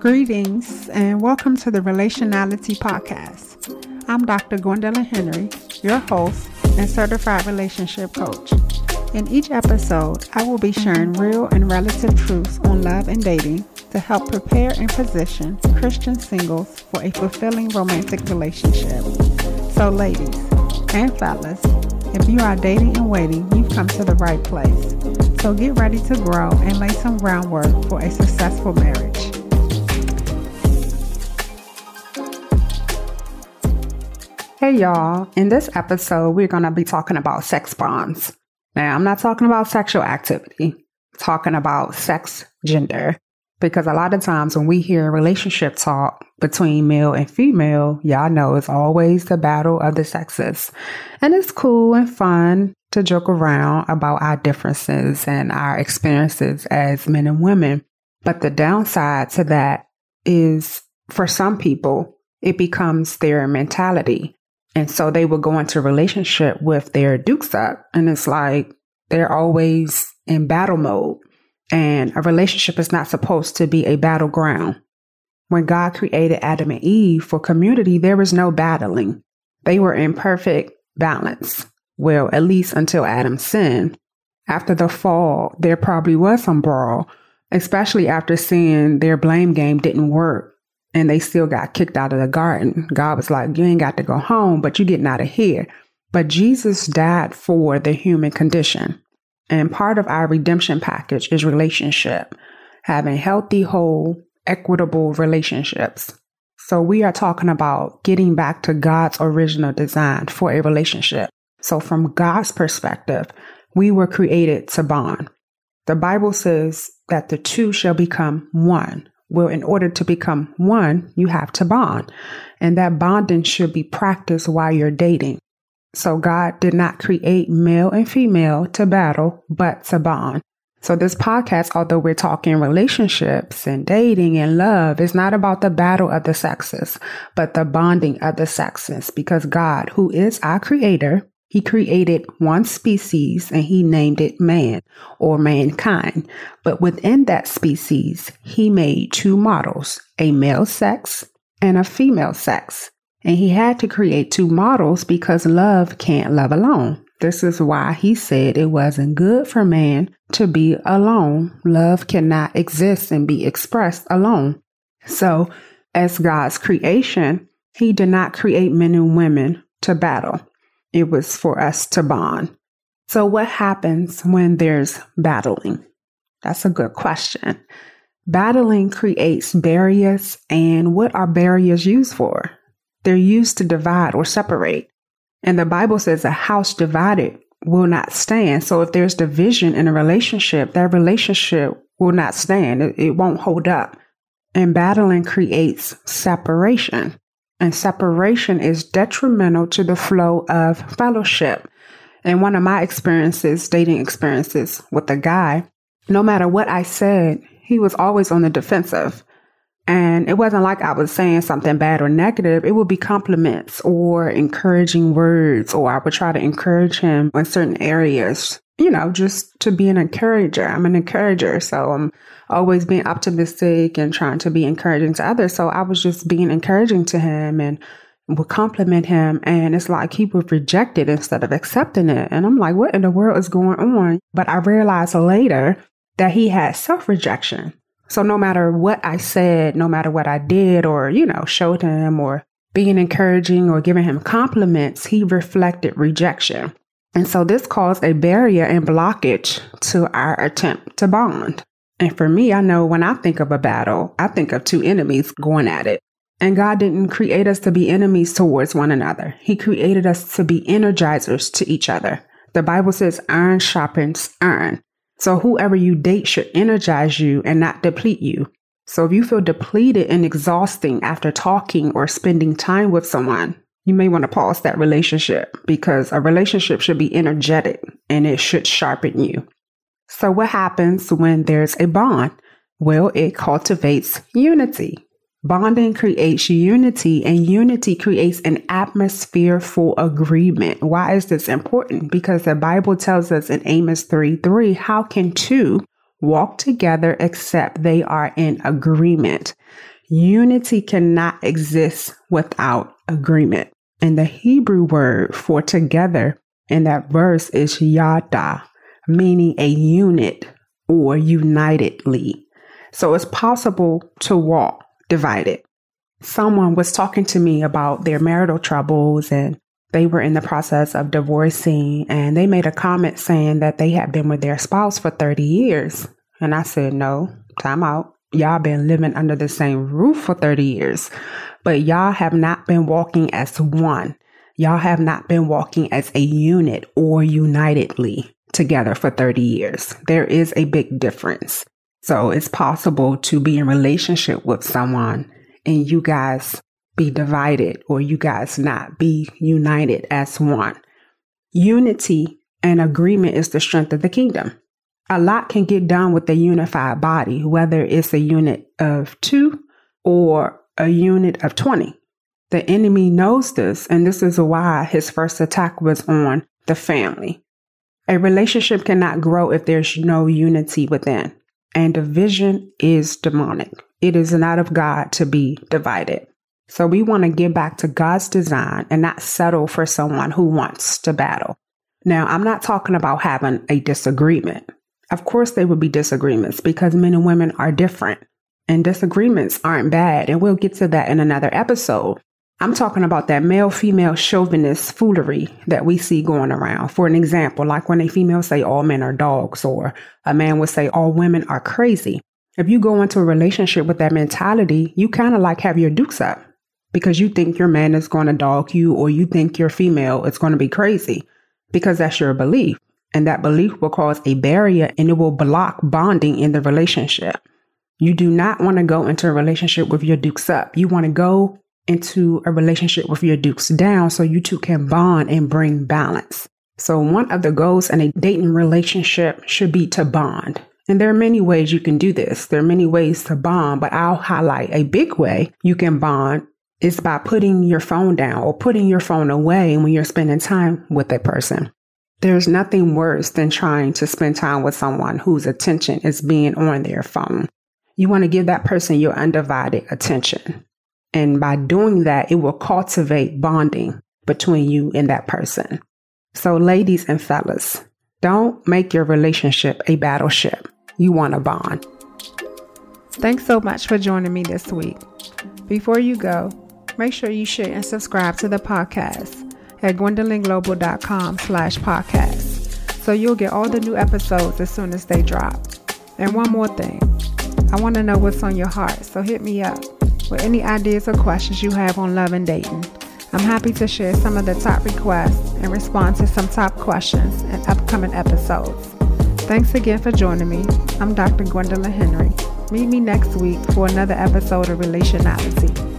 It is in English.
Greetings and welcome to the Relationality Podcast. I'm Dr. Gwendolyn Henry, your host and certified relationship coach. In each episode, I will be sharing real and relative truths on love and dating to help prepare and position Christian singles for a fulfilling romantic relationship. So, ladies and fellas, if you are dating and waiting, you've come to the right place. So, get ready to grow and lay some groundwork for a successful marriage. Hey y'all, in this episode, we're going to be talking about sex bonds. Now, I'm not talking about sexual activity, I'm talking about sex gender. Because a lot of times when we hear relationship talk between male and female, y'all know it's always the battle of the sexes. And it's cool and fun to joke around about our differences and our experiences as men and women. But the downside to that is for some people, it becomes their mentality. And so they would go into relationship with their dukes up. And it's like they're always in battle mode. And a relationship is not supposed to be a battleground. When God created Adam and Eve for community, there was no battling. They were in perfect balance. Well, at least until Adam sinned. After the fall, there probably was some brawl, especially after seeing their blame game didn't work and they still got kicked out of the garden. God was like, You ain't got to go home, but you're getting out of here. But Jesus died for the human condition. And part of our redemption package is relationship, having healthy, whole, equitable relationships. So we are talking about getting back to God's original design for a relationship. So from God's perspective, we were created to bond. The Bible says that the two shall become one. Well, in order to become one, you have to bond. And that bonding should be practiced while you're dating. So God did not create male and female to battle, but to bond. So this podcast, although we're talking relationships and dating and love, is not about the battle of the sexes, but the bonding of the sexes because God, who is our creator, he created one species and he named it man or mankind. But within that species, he made two models, a male sex and a female sex. And he had to create two models because love can't love alone. This is why he said it wasn't good for man to be alone. Love cannot exist and be expressed alone. So, as God's creation, he did not create men and women to battle. It was for us to bond. So, what happens when there's battling? That's a good question. Battling creates barriers, and what are barriers used for? They're used to divide or separate. And the Bible says a house divided will not stand. So, if there's division in a relationship, that relationship will not stand, it, it won't hold up. And battling creates separation and separation is detrimental to the flow of fellowship. And one of my experiences, dating experiences with a guy, no matter what I said, he was always on the defensive. And it wasn't like I was saying something bad or negative. It would be compliments or encouraging words, or I would try to encourage him in certain areas, you know, just to be an encourager. I'm an encourager. So I'm always being optimistic and trying to be encouraging to others. So I was just being encouraging to him and would compliment him. And it's like he would reject it instead of accepting it. And I'm like, what in the world is going on? But I realized later that he had self rejection. So no matter what I said, no matter what I did or, you know, showed him or being encouraging or giving him compliments, he reflected rejection. And so this caused a barrier and blockage to our attempt to bond. And for me, I know when I think of a battle, I think of two enemies going at it. And God didn't create us to be enemies towards one another. He created us to be energizers to each other. The Bible says iron sharpens iron. So whoever you date should energize you and not deplete you. So if you feel depleted and exhausting after talking or spending time with someone, you may want to pause that relationship because a relationship should be energetic and it should sharpen you. So, what happens when there's a bond? Well, it cultivates unity. Bonding creates unity, and unity creates an atmosphere for agreement. Why is this important? Because the Bible tells us in Amos 3 3, how can two walk together except they are in agreement? Unity cannot exist without agreement. And the Hebrew word for together in that verse is yachad, meaning a unit or unitedly. So it's possible to walk divided. Someone was talking to me about their marital troubles and they were in the process of divorcing and they made a comment saying that they had been with their spouse for 30 years. And I said, no, time out. Y'all been living under the same roof for 30 years, but y'all have not been walking as one. Y'all have not been walking as a unit or unitedly together for 30 years. There is a big difference. So it's possible to be in relationship with someone and you guys be divided or you guys not be united as one. Unity and agreement is the strength of the kingdom. A lot can get done with a unified body, whether it's a unit of two or a unit of 20. The enemy knows this, and this is why his first attack was on the family. A relationship cannot grow if there's no unity within, and division is demonic. It is not of God to be divided. So we want to get back to God's design and not settle for someone who wants to battle. Now, I'm not talking about having a disagreement. Of course, there will be disagreements because men and women are different, and disagreements aren't bad. And we'll get to that in another episode. I'm talking about that male female chauvinist foolery that we see going around. For an example, like when a female say all men are dogs, or a man would say all women are crazy. If you go into a relationship with that mentality, you kind of like have your dukes up because you think your man is going to dog you or you think your female is going to be crazy because that's your belief. And that belief will cause a barrier and it will block bonding in the relationship. You do not want to go into a relationship with your dukes up. You want to go into a relationship with your dukes down so you two can bond and bring balance. So, one of the goals in a dating relationship should be to bond. And there are many ways you can do this. There are many ways to bond, but I'll highlight a big way you can bond is by putting your phone down or putting your phone away when you're spending time with a person. There's nothing worse than trying to spend time with someone whose attention is being on their phone. You want to give that person your undivided attention. And by doing that, it will cultivate bonding between you and that person. So, ladies and fellas, don't make your relationship a battleship you want to bond. Thanks so much for joining me this week. Before you go, make sure you share and subscribe to the podcast at gwendolynglobal.com slash podcast so you'll get all the new episodes as soon as they drop. And one more thing, I want to know what's on your heart, so hit me up with any ideas or questions you have on love and dating. I'm happy to share some of the top requests and respond to some top questions in upcoming episodes. Thanks again for joining me. I'm Dr. Gwendolyn Henry. Meet me next week for another episode of Relationality.